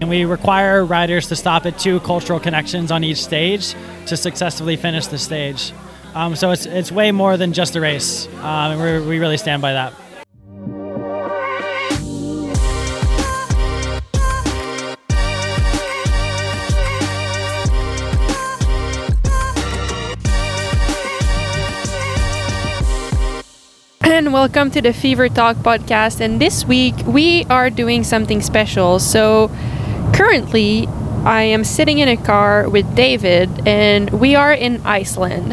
And we require riders to stop at two cultural connections on each stage to successfully finish the stage. Um, so it's, it's way more than just a race. Um, and we really stand by that. Welcome to the Fever Talk podcast. And this week we are doing something special. So, currently, I am sitting in a car with David, and we are in Iceland.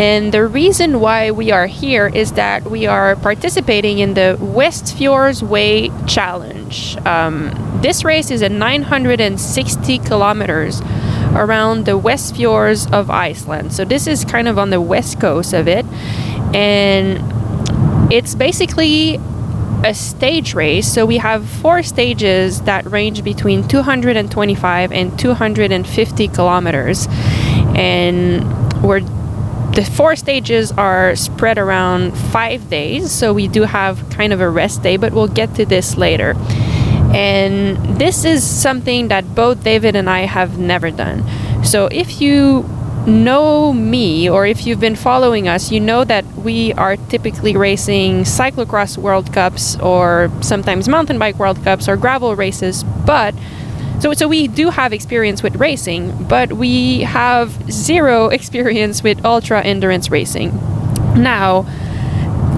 And the reason why we are here is that we are participating in the Westfjords Way Challenge. Um, this race is a 960 kilometers around the Westfjords of Iceland. So this is kind of on the west coast of it. And it's basically a stage race. So we have four stages that range between 225 and 250 kilometers. And we're the four stages are spread around five days, so we do have kind of a rest day, but we'll get to this later. And this is something that both David and I have never done. So if you know me or if you've been following us, you know that we are typically racing cyclocross World Cups or sometimes mountain bike World Cups or gravel races, but so, so we do have experience with racing, but we have zero experience with ultra endurance racing. Now,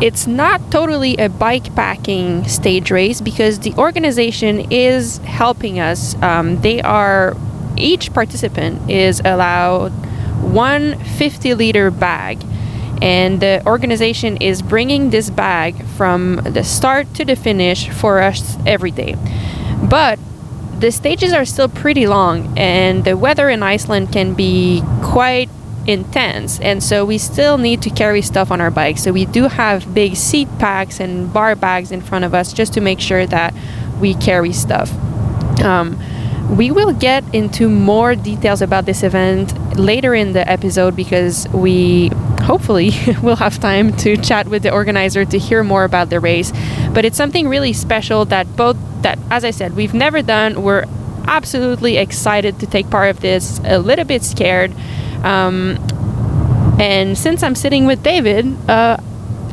it's not totally a bike packing stage race because the organization is helping us. Um, they are each participant is allowed one 50 liter bag. And the organization is bringing this bag from the start to the finish for us every day. But the stages are still pretty long, and the weather in Iceland can be quite intense and so we still need to carry stuff on our bike so we do have big seat packs and bar bags in front of us just to make sure that we carry stuff um, we will get into more details about this event later in the episode because we hopefully will have time to chat with the organizer to hear more about the race. But it's something really special that both that as I said, we've never done. We're absolutely excited to take part of this, a little bit scared. Um, and since I'm sitting with David, uh,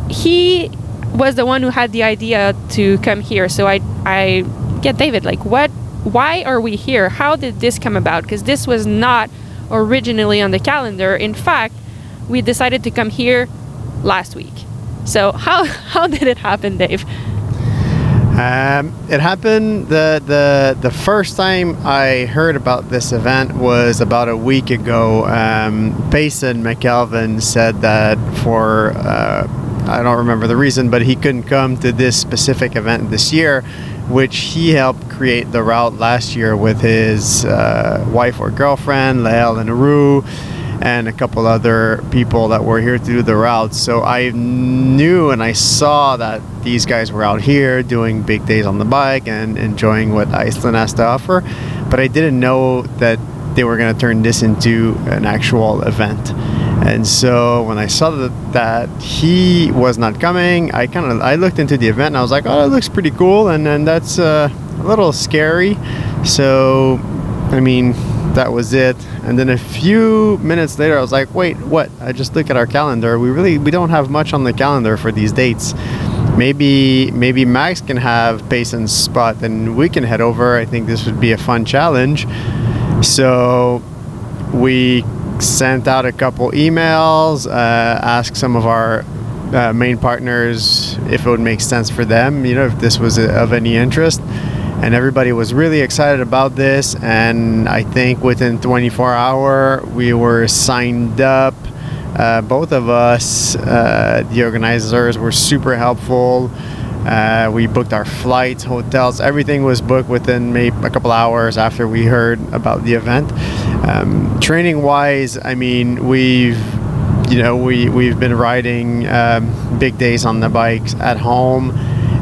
he was the one who had the idea to come here. So I I get David like what why are we here? How did this come about? Because this was not originally on the calendar. In fact, we decided to come here last week. So how how did it happen, Dave? Um, it happened the the the first time I heard about this event was about a week ago. Um, Payson McElveen said that for uh, I don't remember the reason, but he couldn't come to this specific event this year which he helped create the route last year with his uh, wife or girlfriend, Lael and Rue, and a couple other people that were here to do the route. So I knew and I saw that these guys were out here doing big days on the bike and enjoying what Iceland has to offer, but I didn't know that they were going to turn this into an actual event. And so when I saw that, that he was not coming, I kind of I looked into the event and I was like, oh, that looks pretty cool, and then that's uh, a little scary. So, I mean, that was it. And then a few minutes later, I was like, wait, what? I just look at our calendar. We really we don't have much on the calendar for these dates. Maybe maybe Mags can have Payson's spot, and we can head over. I think this would be a fun challenge. So we sent out a couple emails, uh, asked some of our uh, main partners if it would make sense for them, you know, if this was of any interest. And everybody was really excited about this. And I think within 24 hour, we were signed up. Uh, both of us, uh, the organizers, were super helpful. Uh, we booked our flights, hotels, everything was booked within maybe a couple hours after we heard about the event. Um, training wise, I mean, we've you know we we've been riding um, big days on the bikes at home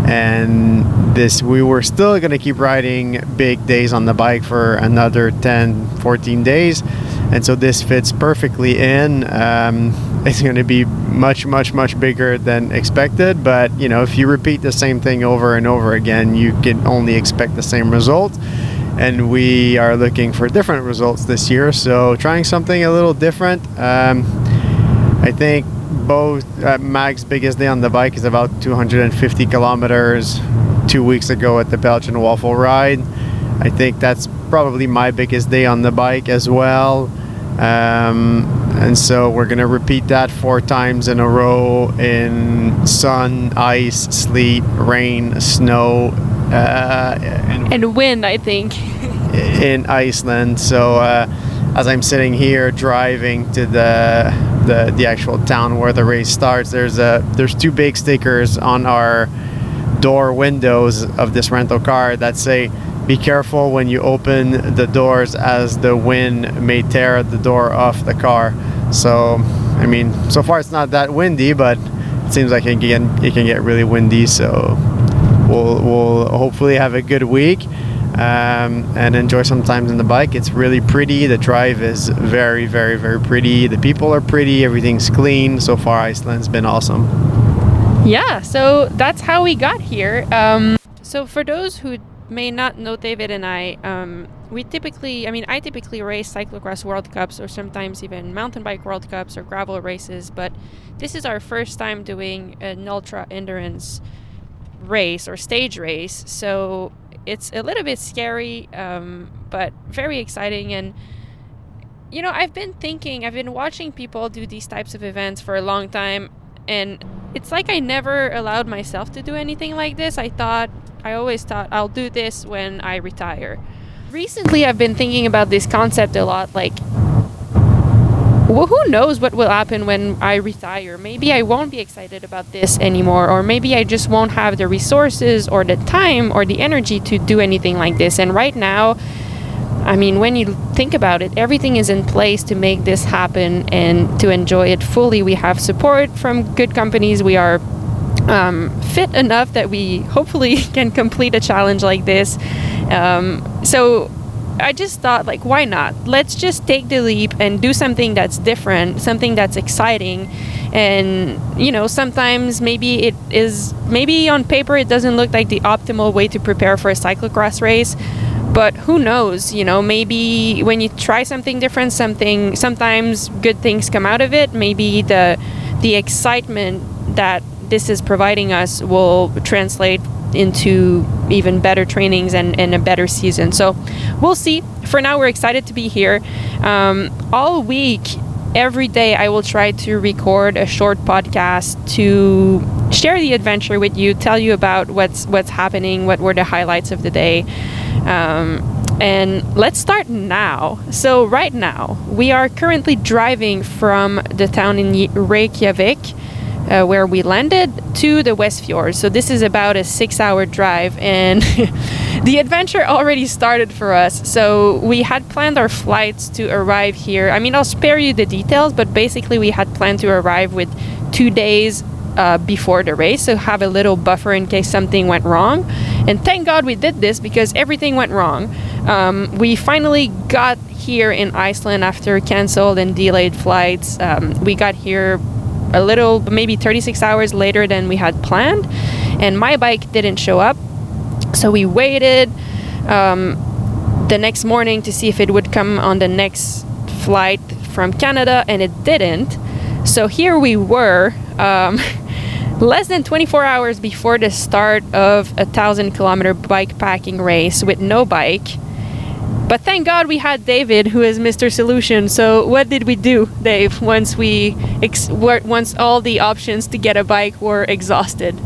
and this we were still going to keep riding big days on the bike for another 10 14 days and so this fits perfectly in um, it's going to be much much much bigger than expected but you know if you repeat the same thing over and over again you can only expect the same result and we are looking for different results this year. So trying something a little different. Um, I think both uh, Mag's biggest day on the bike is about 250 kilometers. Two weeks ago at the Belgian Waffle Ride, I think that's probably my biggest day on the bike as well. Um, and so we're gonna repeat that four times in a row in sun, ice, sleet, rain, snow, uh, and, and wind, I think. in Iceland. So uh, as I'm sitting here driving to the, the the actual town where the race starts, there's a there's two big stickers on our door windows of this rental car that say be careful when you open the doors as the wind may tear the door off the car. So i mean so far it's not that windy but it seems like it can it can get really windy. So we'll, we'll hopefully have a good week um, and enjoy some times on the bike. It's really pretty. The drive is very very very pretty. The people are pretty. Everything's clean. So far iceland's been awesome. Yeah, so that's how we got here. Um, so for those who may not know David and I, um, we typically, I mean, I typically race cyclocross World Cups or sometimes even mountain bike World Cups or gravel races, but this is our first time doing an ultra endurance race or stage race. So it's a little bit scary, um, but very exciting. And, you know, I've been thinking, I've been watching people do these types of events for a long time and it's like I never allowed myself to do anything like this. I thought, I always thought I'll do this when I retire. Recently, I've been thinking about this concept a lot like, well, who knows what will happen when I retire? Maybe I won't be excited about this anymore, or maybe I just won't have the resources or the time or the energy to do anything like this. And right now, I mean, when you think about it, everything is in place to make this happen and to enjoy it fully. We have support from good companies. We are um, fit enough that we hopefully can complete a challenge like this. Um, so I just thought, like, why not? Let's just take the leap and do something that's different, something that's exciting. And, you know, sometimes maybe it is, maybe on paper it doesn't look like the optimal way to prepare for a cyclocross race but who knows you know maybe when you try something different something sometimes good things come out of it maybe the the excitement that this is providing us will translate into even better trainings and, and a better season so we'll see for now we're excited to be here um, all week every day I will try to record a short podcast to share the adventure with you, tell you about what's what's happening, what were the highlights of the day. Um, and let's start now. So right now, we are currently driving from the town in Reykjavik, uh, where we landed, to the West Fjord. So this is about a six-hour drive, and the adventure already started for us. So we had planned our flights to arrive here. I mean, I'll spare you the details, but basically we had planned to arrive with two days uh, before the race, so have a little buffer in case something went wrong. And thank God we did this because everything went wrong. Um, we finally got here in Iceland after canceled and delayed flights. Um, we got here a little, maybe 36 hours later than we had planned, and my bike didn't show up. So we waited um, the next morning to see if it would come on the next flight from Canada, and it didn't. So here we were, um, less than 24 hours before the start of a thousand kilometer bike packing race with no bike. But thank God we had David, who is Mr. Solution. So what did we do, Dave? Once we once all the options to get a bike were exhausted.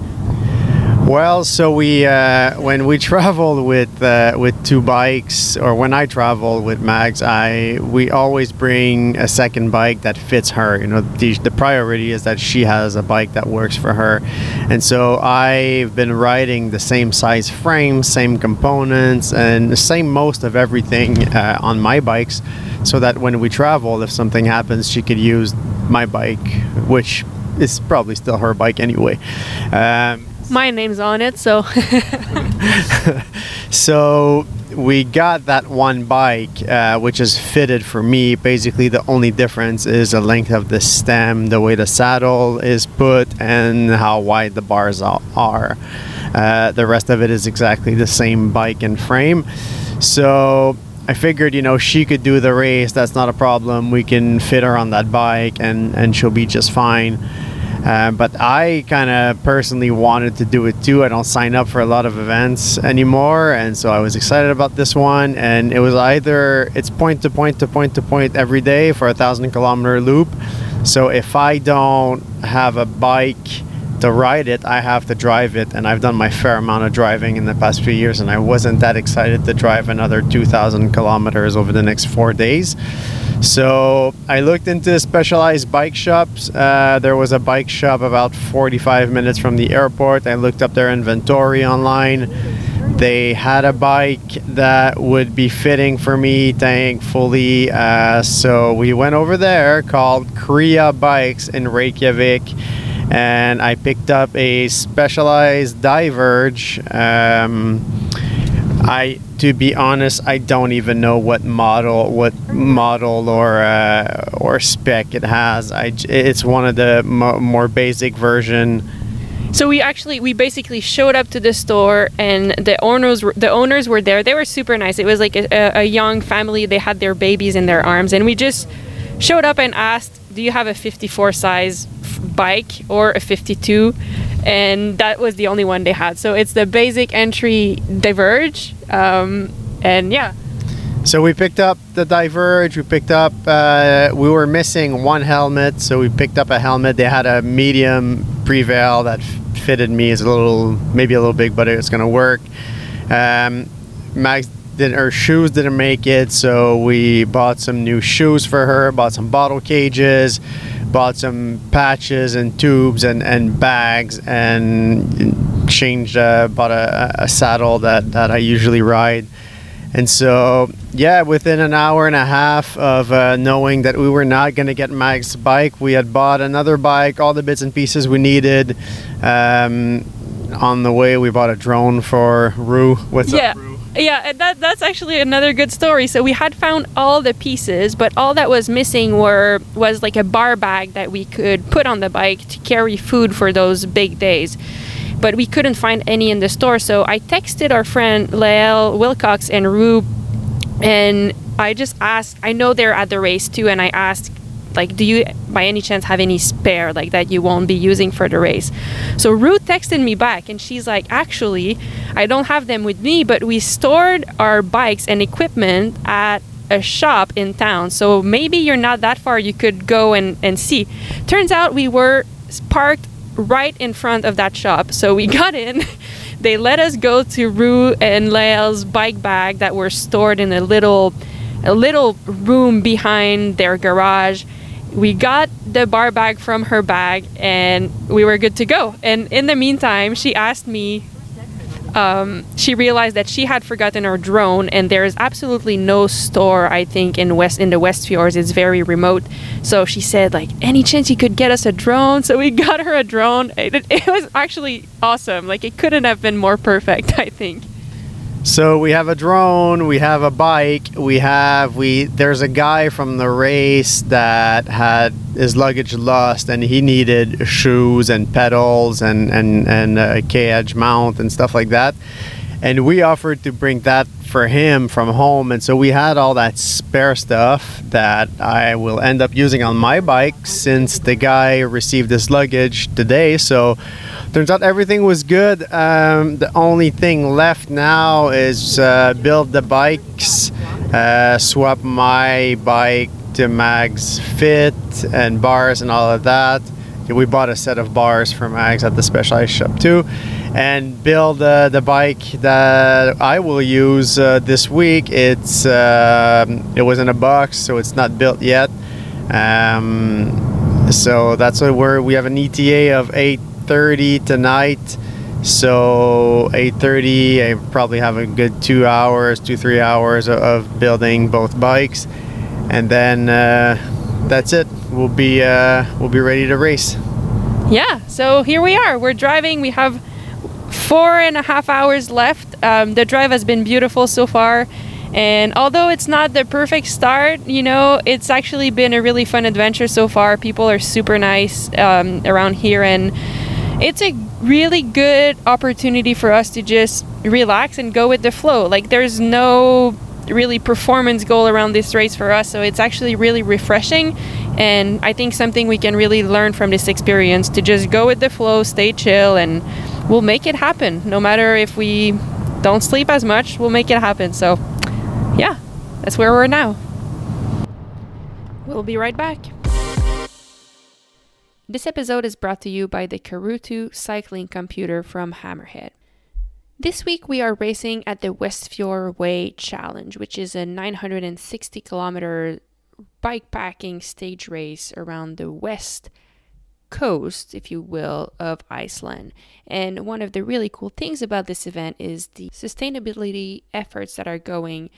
Well, so we uh, when we travel with uh, with two bikes, or when I travel with Mags, I we always bring a second bike that fits her. You know, the, the priority is that she has a bike that works for her, and so I've been riding the same size frame, same components, and the same most of everything uh, on my bikes, so that when we travel, if something happens, she could use my bike, which is probably still her bike anyway. Um, my name's on it, so. so we got that one bike, uh, which is fitted for me. Basically, the only difference is the length of the stem, the way the saddle is put, and how wide the bars are. Uh, the rest of it is exactly the same bike and frame. So I figured, you know, she could do the race. That's not a problem. We can fit her on that bike, and and she'll be just fine. Uh, but I kind of personally wanted to do it too. I don't sign up for a lot of events anymore, and so I was excited about this one. And it was either it's point to point to point to point every day for a thousand kilometer loop. So if I don't have a bike to ride it, I have to drive it. And I've done my fair amount of driving in the past few years, and I wasn't that excited to drive another 2,000 kilometers over the next four days. So I looked into specialized bike shops. Uh, there was a bike shop about 45 minutes from the airport. I looked up their inventory online. They had a bike that would be fitting for me, thankfully. Uh, so we went over there called Kria Bikes in Reykjavik and I picked up a specialized diverge. Um, I, to be honest, I don't even know what model, what model or uh, or spec it has. I, it's one of the mo- more basic version. So we actually we basically showed up to the store and the owners the owners were there. They were super nice. It was like a, a young family. They had their babies in their arms, and we just showed up and asked, "Do you have a 54 size bike or a 52?" and that was the only one they had. So it's the basic entry Diverge, um, and yeah. So we picked up the Diverge. We picked up. Uh, we were missing one helmet, so we picked up a helmet. They had a medium Prevail that fitted me. It's a little, maybe a little big, but it's gonna work. Um, Mags didn't, her shoes didn't make it, so we bought some new shoes for her. Bought some bottle cages bought some patches and tubes and, and bags and changed uh, bought a, a saddle that, that I usually ride and so yeah within an hour and a half of uh, knowing that we were not going to get Mike's bike we had bought another bike all the bits and pieces we needed um, on the way we bought a drone for Rue what's yeah. up Rue? Yeah, that that's actually another good story. So we had found all the pieces, but all that was missing were was like a bar bag that we could put on the bike to carry food for those big days. But we couldn't find any in the store, so I texted our friend Lael Wilcox and Rue, and I just asked. I know they're at the race too, and I asked like do you by any chance have any spare like that you won't be using for the race? So Rue texted me back and she's like actually i don't have them with me but we stored our bikes and equipment at a shop in town. So maybe you're not that far you could go and, and see. Turns out we were parked right in front of that shop. So we got in. They let us go to rue and lael's bike bag that were stored in a little a little room behind their garage we got the bar bag from her bag and we were good to go. And in the meantime, she asked me. Um, she realized that she had forgotten her drone, and there is absolutely no store. I think in west in the West Fjords, it's very remote. So she said, like, any chance you could get us a drone? So we got her a drone. It, it was actually awesome. Like, it couldn't have been more perfect. I think. So we have a drone, we have a bike, we have we there's a guy from the race that had his luggage lost and he needed shoes and pedals and and and a K-edge mount and stuff like that. And we offered to bring that for him from home and so we had all that spare stuff that I will end up using on my bike since the guy received his luggage today. So turns out everything was good. Um, the only thing left now is uh, build the bikes, uh, swap my bike to Mag's fit and bars and all of that. We bought a set of bars for Mags at the Specialized shop too, and build uh, the bike that I will use uh, this week. It's uh, it was in a box, so it's not built yet. Um, so that's where we're have an ETA of 8.30 tonight. So 8.30 i probably have a good two hours two three hours of building both bikes. And then uh, that's it. We'll be uh, we'll be ready to race. Yeah so here we are. We're driving. We have four and a half hours left um, the drive has been beautiful so far and although it's not the perfect start, you know, it's actually been a really fun adventure so far. People are super nice um, around here, and it's a really good opportunity for us to just relax and go with the flow. Like there's no really performance goal around this race for us, so it's actually really refreshing and I think something we can really learn from this experience to just go with the flow, stay chill and we'll make it happen. No matter if we don't sleep as much, we'll make it happen. So, yeah, that's where we're now. We'll be right back. This episode is brought to you by the Karoo2 cycling computer from Hammerhead. This week we are racing at the Westfjord Way Challenge, which is a 960 kilometer bike packing stage race around the west coast, if you will, of Iceland. And one of the really cool things about this event is the sustainability efforts that are going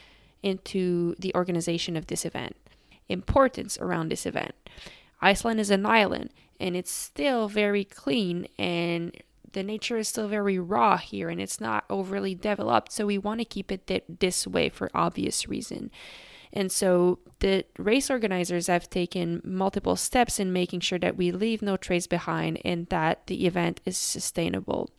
into the organization of this event, importance around this event. Iceland is an island and it's still very clean and the nature is still very raw here and it's not overly developed so we want to keep it th- this way for obvious reason and so the race organizers have taken multiple steps in making sure that we leave no trace behind and that the event is sustainable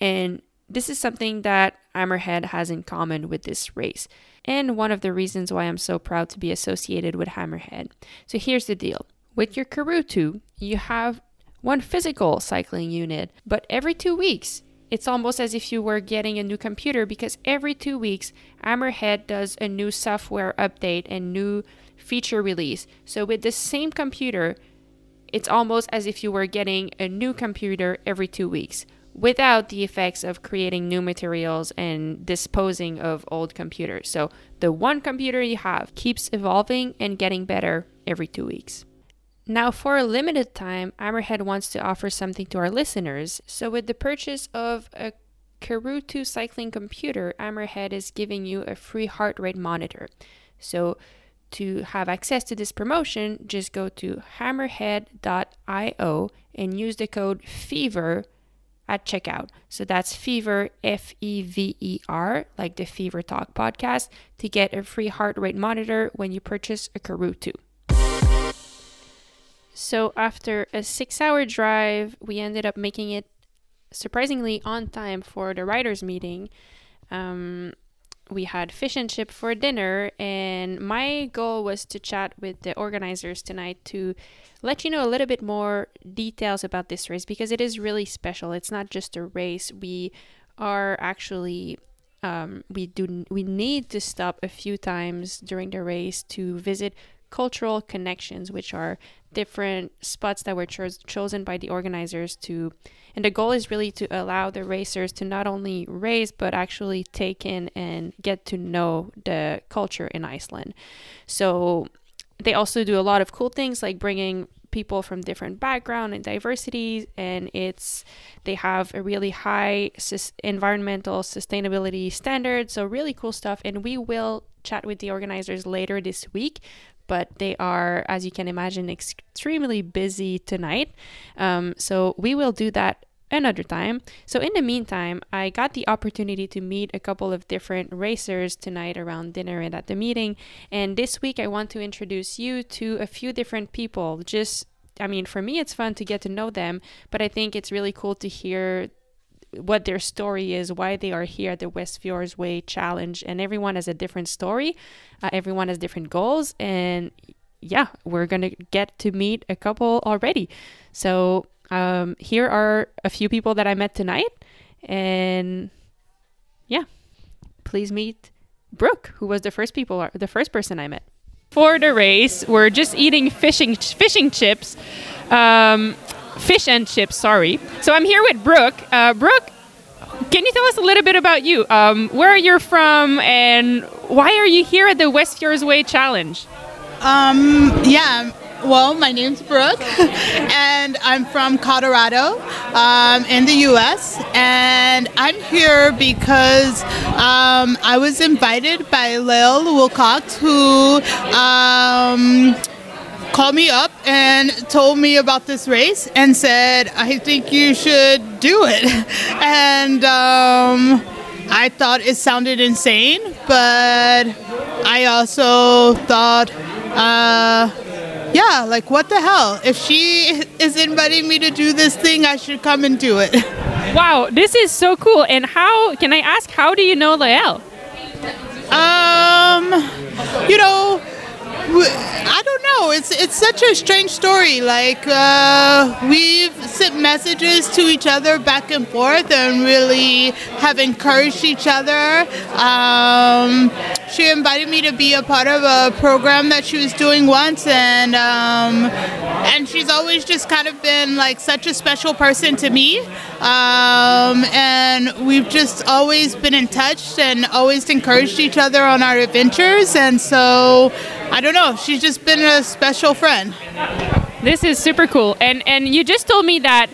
and this is something that Hammerhead has in common with this race, and one of the reasons why I'm so proud to be associated with Hammerhead. So here's the deal with your Karoo2, you have one physical cycling unit, but every two weeks, it's almost as if you were getting a new computer because every two weeks, Hammerhead does a new software update and new feature release. So with the same computer, it's almost as if you were getting a new computer every two weeks without the effects of creating new materials and disposing of old computers. So the one computer you have keeps evolving and getting better every two weeks. Now, for a limited time, Hammerhead wants to offer something to our listeners. So, with the purchase of a Karoo2 cycling computer, Hammerhead is giving you a free heart rate monitor. So, to have access to this promotion, just go to hammerhead.io and use the code FEVER at checkout. So that's Fever, F E V E R, like the Fever Talk podcast, to get a free heart rate monitor when you purchase a Karoo2. So after a six hour drive, we ended up making it surprisingly on time for the writers' meeting. Um, we had fish and chip for dinner, and my goal was to chat with the organizers tonight to let you know a little bit more details about this race because it is really special. It's not just a race. We are actually um, we do we need to stop a few times during the race to visit cultural connections, which are different spots that were cho- chosen by the organizers to. And the goal is really to allow the racers to not only race, but actually take in and get to know the culture in Iceland. So they also do a lot of cool things like bringing people from different background and diversities and it's they have a really high sus- environmental sustainability standard so really cool stuff and we will chat with the organizers later this week but they are, as you can imagine, extremely busy tonight. Um, so we will do that another time. So in the meantime, I got the opportunity to meet a couple of different racers tonight around dinner and at the meeting. And this week, I want to introduce you to a few different people. Just, I mean, for me, it's fun to get to know them, but I think it's really cool to hear what their story is, why they are here at the West Westfjords Way Challenge, and everyone has a different story. Uh, everyone has different goals, and yeah, we're gonna get to meet a couple already. So um, here are a few people that I met tonight, and yeah, please meet Brooke, who was the first people, the first person I met. For the race, we're just eating fishing fishing chips. Um, fish and chips, sorry. So I'm here with Brooke. Uh, Brooke, can you tell us a little bit about you? Um, where are you from and why are you here at the Westfjords Way Challenge? Um, yeah, well, my name's Brooke, and I'm from Colorado um, in the U.S. And I'm here because um, I was invited by Lael Wilcox, who um, called me up and told me about this race and said, I think you should do it. And um, I thought it sounded insane, but I also thought uh, yeah, like what the hell? If she is inviting me to do this thing, I should come and do it. Wow, this is so cool. And how can I ask? How do you know Lael? Um, you know, I don't know. It's it's such a strange story. Like uh, we've sent messages to each other back and forth, and really have encouraged each other. Um, she invited me to be a part of a program that she was doing once, and um, and she's always just kind of been like such a special person to me. Um, and we've just always been in touch and always encouraged each other on our adventures. And so I don't know. She's just been a special friend. This is super cool. And and you just told me that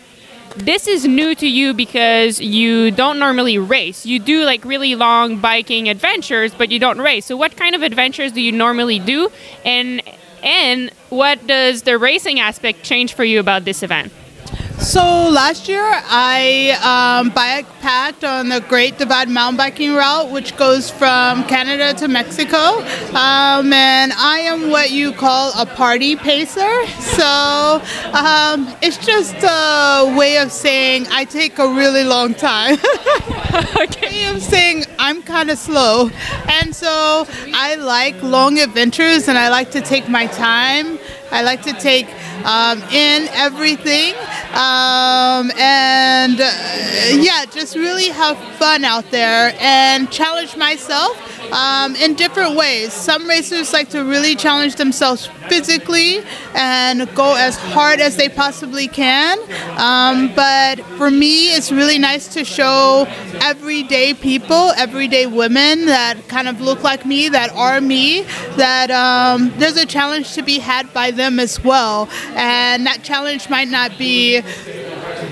this is new to you because you don't normally race. You do like really long biking adventures, but you don't race. So what kind of adventures do you normally do? And and what does the racing aspect change for you about this event? So last year I um, backpacked on the Great Divide mountain biking route, which goes from Canada to Mexico. Um, and I am what you call a party pacer. So um, it's just a way of saying I take a really long time. way of saying I'm kind of slow. And so I like long adventures and I like to take my time. I like to take um, in everything um, and uh, yeah, just really have fun out there and challenge myself um, in different ways. Some racers like to really challenge themselves physically and go as hard as they possibly can. Um, but for me, it's really nice to show everyday people, everyday women that kind of look like me, that are me, that um, there's a challenge to be had by them as well. And that challenge might not be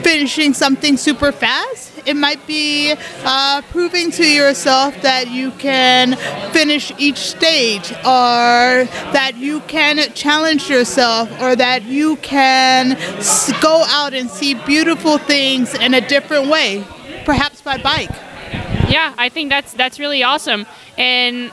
finishing something super fast. It might be uh, proving to yourself that you can finish each stage, or that you can challenge yourself, or that you can go out and see beautiful things in a different way, perhaps by bike. Yeah, I think that's that's really awesome. And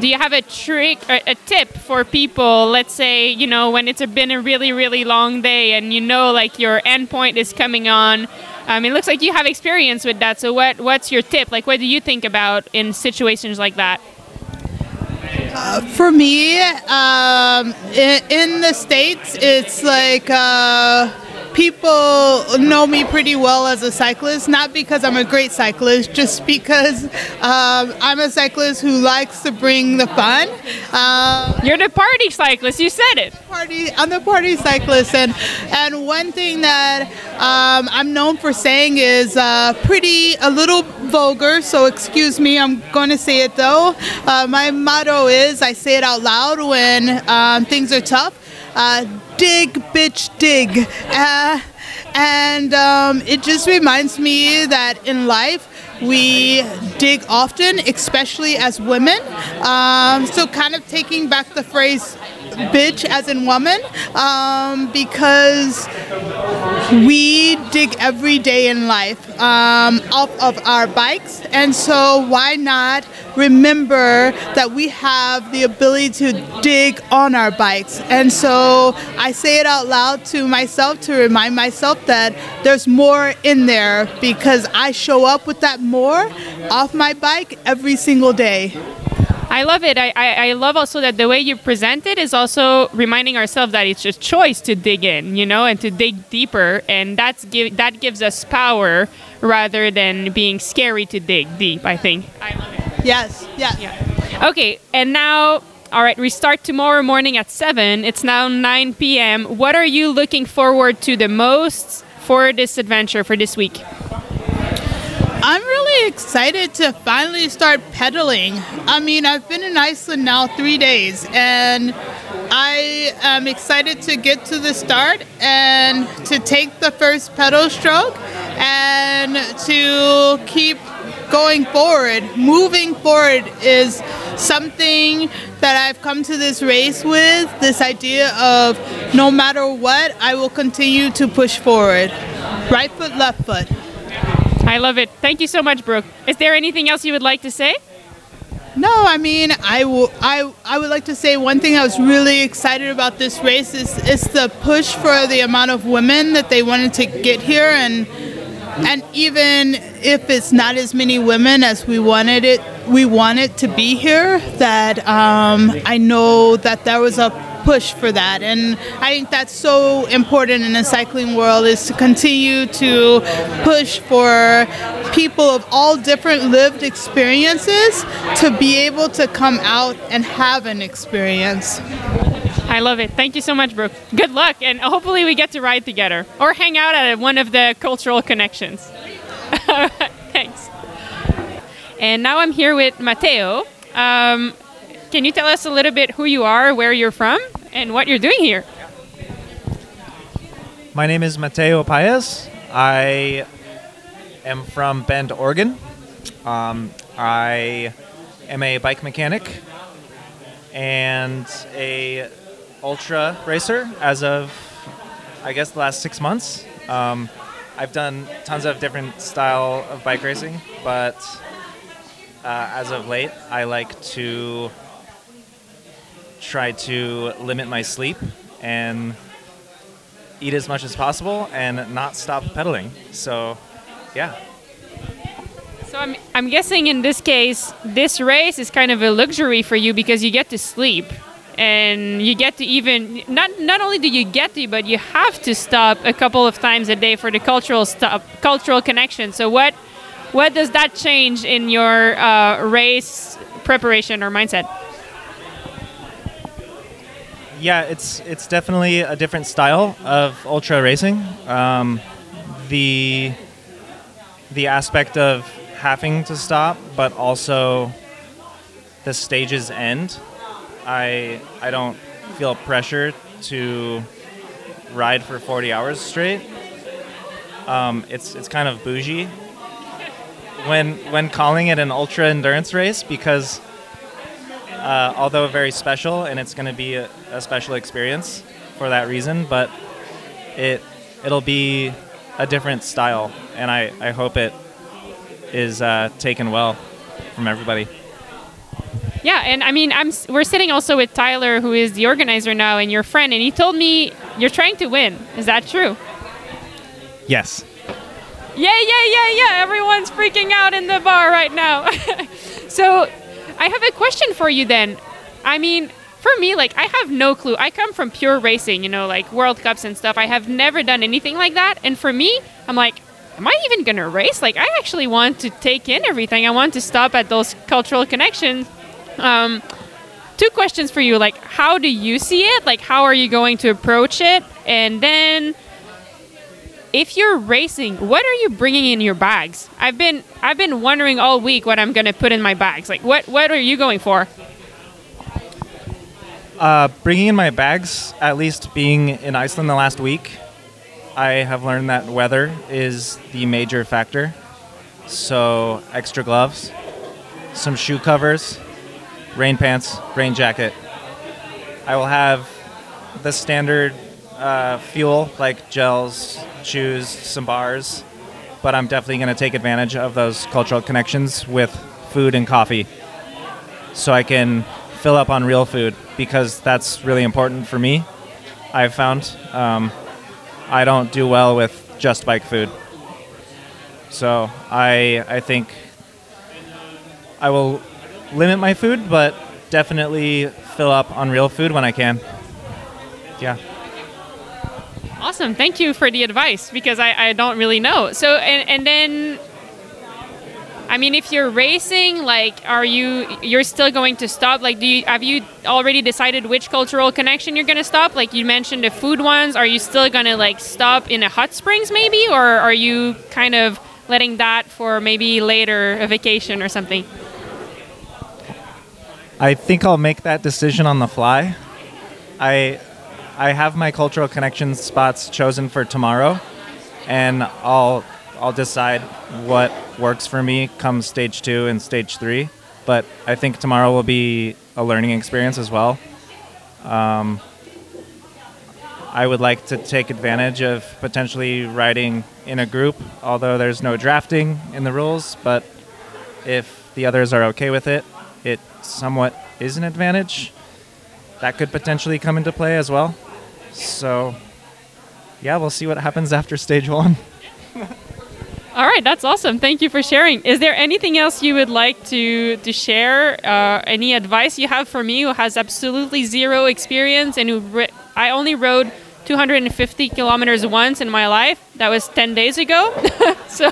do you have a trick a tip for people? Let's say you know when it's been a really really long day and you know like your endpoint is coming on. Um, it looks like you have experience with that. So what what's your tip? Like what do you think about in situations like that? For me, um, in, in the States, it's like uh, people know me pretty well as a cyclist, not because I'm a great cyclist, just because um, I'm a cyclist who likes to bring the fun. Um, You're the party cyclist. You said it. party I'm the party cyclist and and one thing that um, I'm known for saying is uh, pretty a little vulgar so excuse me I'm going to say it though uh, my motto is I say it out loud when um, things are tough uh, dig bitch dig uh, and um, it just reminds me that in life we dig often, especially as women. Um, so, kind of taking back the phrase bitch as in woman, um, because we dig every day in life um, off of our bikes. And so, why not remember that we have the ability to dig on our bikes? And so, I say it out loud to myself to remind myself that there's more in there because I show up with that more off my bike every single day. I love it. I, I, I love also that the way you present it is also reminding ourselves that it's just choice to dig in, you know, and to dig deeper, and that's give that gives us power rather than being scary to dig deep. I think. I love it. Yes, yes. Yeah. Okay, and now. All right, we start tomorrow morning at 7. It's now 9 p.m. What are you looking forward to the most for this adventure for this week? I'm really excited to finally start pedaling. I mean, I've been in Iceland now three days, and I am excited to get to the start and to take the first pedal stroke and to keep going forward. Moving forward is something that I've come to this race with this idea of no matter what, I will continue to push forward. Right foot, left foot. I love it. Thank you so much, Brooke. Is there anything else you would like to say? No, I mean, I will. I I would like to say one thing I was really excited about this race is is the push for the amount of women that they wanted to get here, and and even if it's not as many women as we wanted it, we want it to be here. That um, I know that there was a push for that, and I think that's so important in the cycling world is to continue to push for people of all different lived experiences to be able to come out and have an experience. I love it. Thank you so much, Brooke. Good luck, and hopefully we get to ride together or hang out at one of the cultural connections. Thanks. And now I'm here with Matteo. Um, can you tell us a little bit who you are, where you're from, and what you're doing here? My name is Mateo Paez. I am from Bend, Oregon. Um, I am a bike mechanic and a ultra racer as of I guess the last six months. Um, I've done tons of different style of bike racing, but uh, as of late, I like to try to limit my sleep and eat as much as possible and not stop pedaling. So, yeah. So I'm, I'm guessing in this case, this race is kind of a luxury for you because you get to sleep and you get to even not not only do you get to but you have to stop a couple of times a day for the cultural stop cultural connection so what what does that change in your uh, race preparation or mindset Yeah, it's it's definitely a different style of ultra racing. Um, the the aspect of having to stop, but also the stage's end. I I don't feel pressure to ride for 40 hours straight. Um, it's it's kind of bougie when when calling it an ultra endurance race because uh, although very special, and it's going to be a, a special experience for that reason. But it it'll be a different style, and I, I hope it is uh, taken well from everybody. yeah and i mean i'm we're sitting also with tyler who is the organizer now and your friend and he told me you're trying to win is that true Yes. Yeah, yeah, yeah, yeah. Everyone's freaking out in the bar right now. so, I have a question for you then. I mean, for me, like, I have no clue. I come from pure racing, you know, like World Cups and stuff. I have never done anything like that. And for me, I'm like, am I even going to race? Like, I actually want to take in everything. I want to stop at those cultural connections. Um, two questions for you. Like, how do you see it? Like, how are you going to approach it? And then if you're racing, what are you bringing in your bags? I've been I've been wondering all week what I'm gonna put in my bags. Like what what are you going for? Uh, bringing in my bags, at least being in Iceland the last week, I have learned that weather is the major factor. So, extra gloves, some shoe covers, rain pants, rain jacket. I will have the standard uh, fuel like gels, shoes, some bars, but I'm definitely going to take advantage of those cultural connections with food and coffee so I can fill up on real food because that's really important for me. I've found um, I don't do well with just bike food, so I I think I will limit my food, but definitely fill up on real food when I can. Yeah. Awesome, thank you for the advice because I, I don't really know. So and and then I mean if you're racing, like are you you're still going to stop? Like do you have you already decided which cultural connection you're gonna stop? Like you mentioned the food ones, are you still gonna like stop in a hot springs maybe? Or are you kind of letting that for maybe later a vacation or something? I think I'll make that decision on the fly. I I have my cultural connection spots chosen for tomorrow, and I'll I'll decide what works for me come stage two and stage three. But I think tomorrow will be a learning experience as well. Um, I would like to take advantage of potentially riding in a group, although there's no drafting in the rules. But if the others are okay with it, it somewhat is an advantage. That could potentially come into play as well. So, yeah, we'll see what happens after stage one. All right, that's awesome. Thank you for sharing. Is there anything else you would like to to share? Uh, any advice you have for me, who has absolutely zero experience and who I only rode 250 kilometers once in my life. That was 10 days ago. so,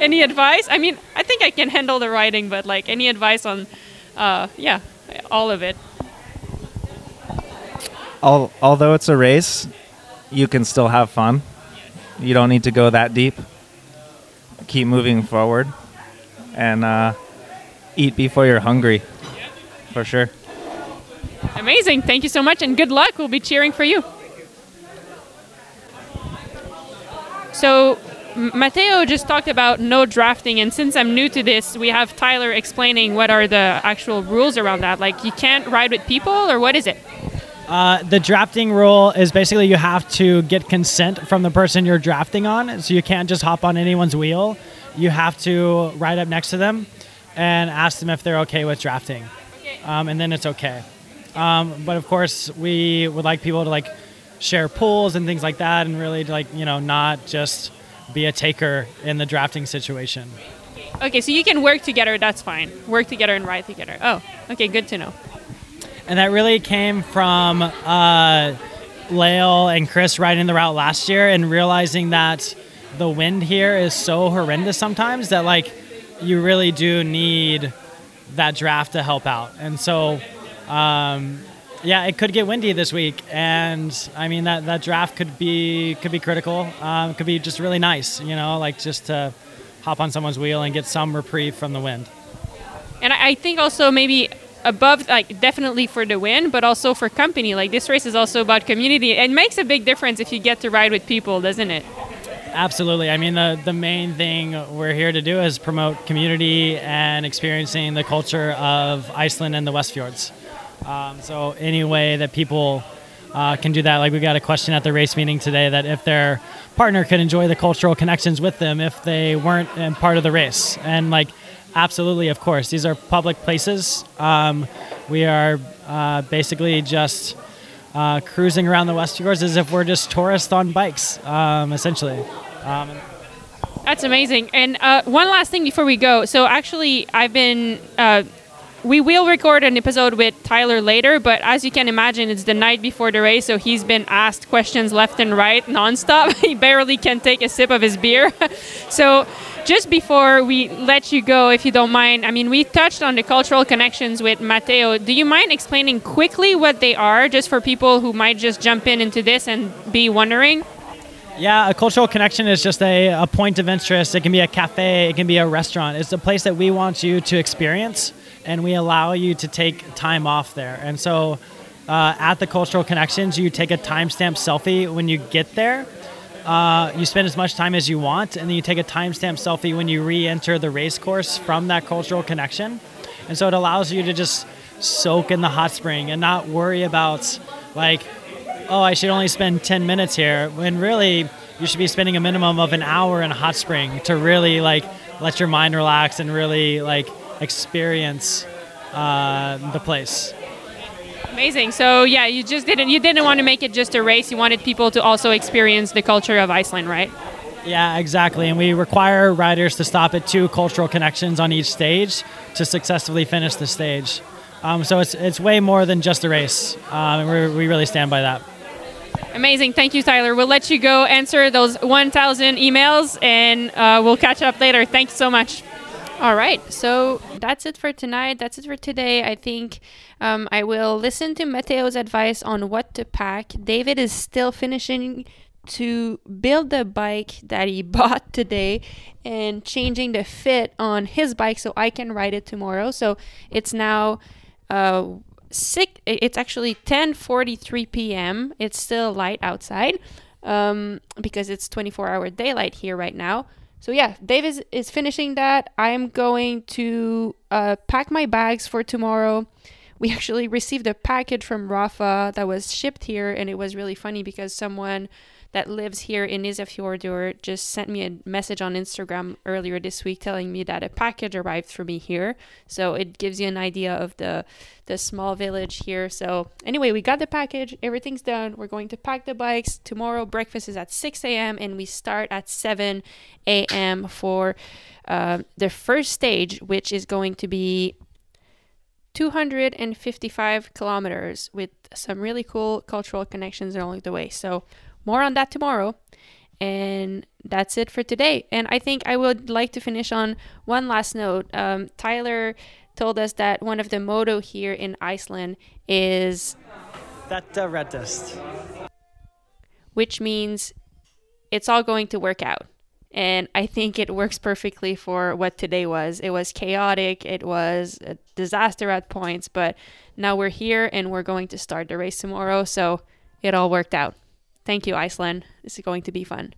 any advice? I mean, I think I can handle the riding, but like any advice on, uh, yeah, all of it. Al- although it's a race, you can still have fun. You don't need to go that deep. Keep moving forward, and uh, eat before you're hungry, for sure. Amazing. Thank you so much, and good luck. We'll be cheering for you. So, Matteo just talked about no drafting, and since I'm new to this, we have Tyler explaining what are the actual rules around that. Like, you can't ride with people, or what is it? Uh, the drafting rule is basically you have to get consent from the person you're drafting on. So you can't just hop on anyone's wheel. You have to ride up next to them and ask them if they're okay with drafting. Um, and then it's okay. Um, but of course, we would like people to like share pulls and things like that and really like, you know, not just be a taker in the drafting situation. Okay, so you can work together, that's fine. Work together and ride together. Oh, okay, good to know. And that really came from uh, Lael and Chris riding the route last year and realizing that the wind here is so horrendous sometimes that like you really do need that draft to help out. And so, um, yeah, it could get windy this week, and I mean that that draft could be could be critical. Um, could be just really nice, you know, like just to hop on someone's wheel and get some reprieve from the wind. And I I think also maybe above, like definitely for the win, but also for company. Like this race is also about community. It makes a big difference if you get to ride with people, doesn't it? Absolutely. I mean, the, the main thing we're here to do is promote community and experiencing the culture of Iceland and the West Fjords. Um, so, any way that people uh, can do that, like we got a question at the race meeting today that if their partner could enjoy the cultural connections with them if they weren't part of the race. And, like, absolutely, of course, these are public places. Um, we are uh, basically just uh, cruising around the West Fjords as if we're just tourists on bikes, um, essentially. Um, That's amazing. And uh, one last thing before we go. So actually, I've been. Uh, we will record an episode with Tyler later, but as you can imagine, it's the night before the race, so he's been asked questions left and right nonstop. he barely can take a sip of his beer. so, just before we let you go, if you don't mind, I mean, we touched on the cultural connections with Matteo. Do you mind explaining quickly what they are, just for people who might just jump in into this and be wondering? Yeah, a cultural connection is just a, a point of interest. It can be a cafe, it can be a restaurant. It's a place that we want you to experience, and we allow you to take time off there. And so, uh, at the cultural connections, you take a timestamp selfie when you get there. Uh, you spend as much time as you want, and then you take a timestamp selfie when you re-enter the race course from that cultural connection. And so it allows you to just soak in the hot spring and not worry about like oh, I should only spend 10 minutes here, when really you should be spending a minimum of an hour in a hot spring to really like let your mind relax and really like experience uh, the place. Amazing. So yeah, you just didn't you didn't want to make it just a race. You wanted people to also experience the culture of Iceland, right? Yeah, exactly. And we require riders to stop at two cultural connections on each stage to successfully finish the stage. Um, so it's, it's way more than just a race. Um, and we we really stand by that. Amazing. Thank you, Tyler. We'll let you go answer those 1,000 emails and uh, we'll catch up later. Thanks so much. All right. So that's it for tonight. That's it for today. I think um, I will listen to Matteo's advice on what to pack. David is still finishing to build the bike that he bought today and changing the fit on his bike so I can ride it tomorrow. So it's now uh, six. It's actually 10:43 p.m. It's still light outside um, because it's 24-hour daylight here right now. So yeah, Dave is, is finishing that. I'm going to uh, pack my bags for tomorrow. we actually received a package from Rapha that was shipped here, and it was really funny because someone that lives here in Isafjordur just sent me a message on Instagram earlier this week telling me that a package arrived for me here. So it gives you an idea of the the small village here. So anyway, we got the package. Everything's done. We're going to pack the bikes tomorrow. Breakfast is at 6 a.m. and we start at 7 a.m. for uh, the first stage, which is going to be 255 kilometers with some really cool cultural connections along the way. So more on that tomorrow. And that's it for today. And I think I would like to finish on one last note. Um, Tyler told us that one of the motto here in Iceland is Þetta reddast. which means it's all going to work out. And I think it works perfectly for what today was. It was chaotic, it was a disaster at points, but now we're here and we're going to start the race tomorrow. So it all worked out. Thank you, Iceland. This is going to be fun.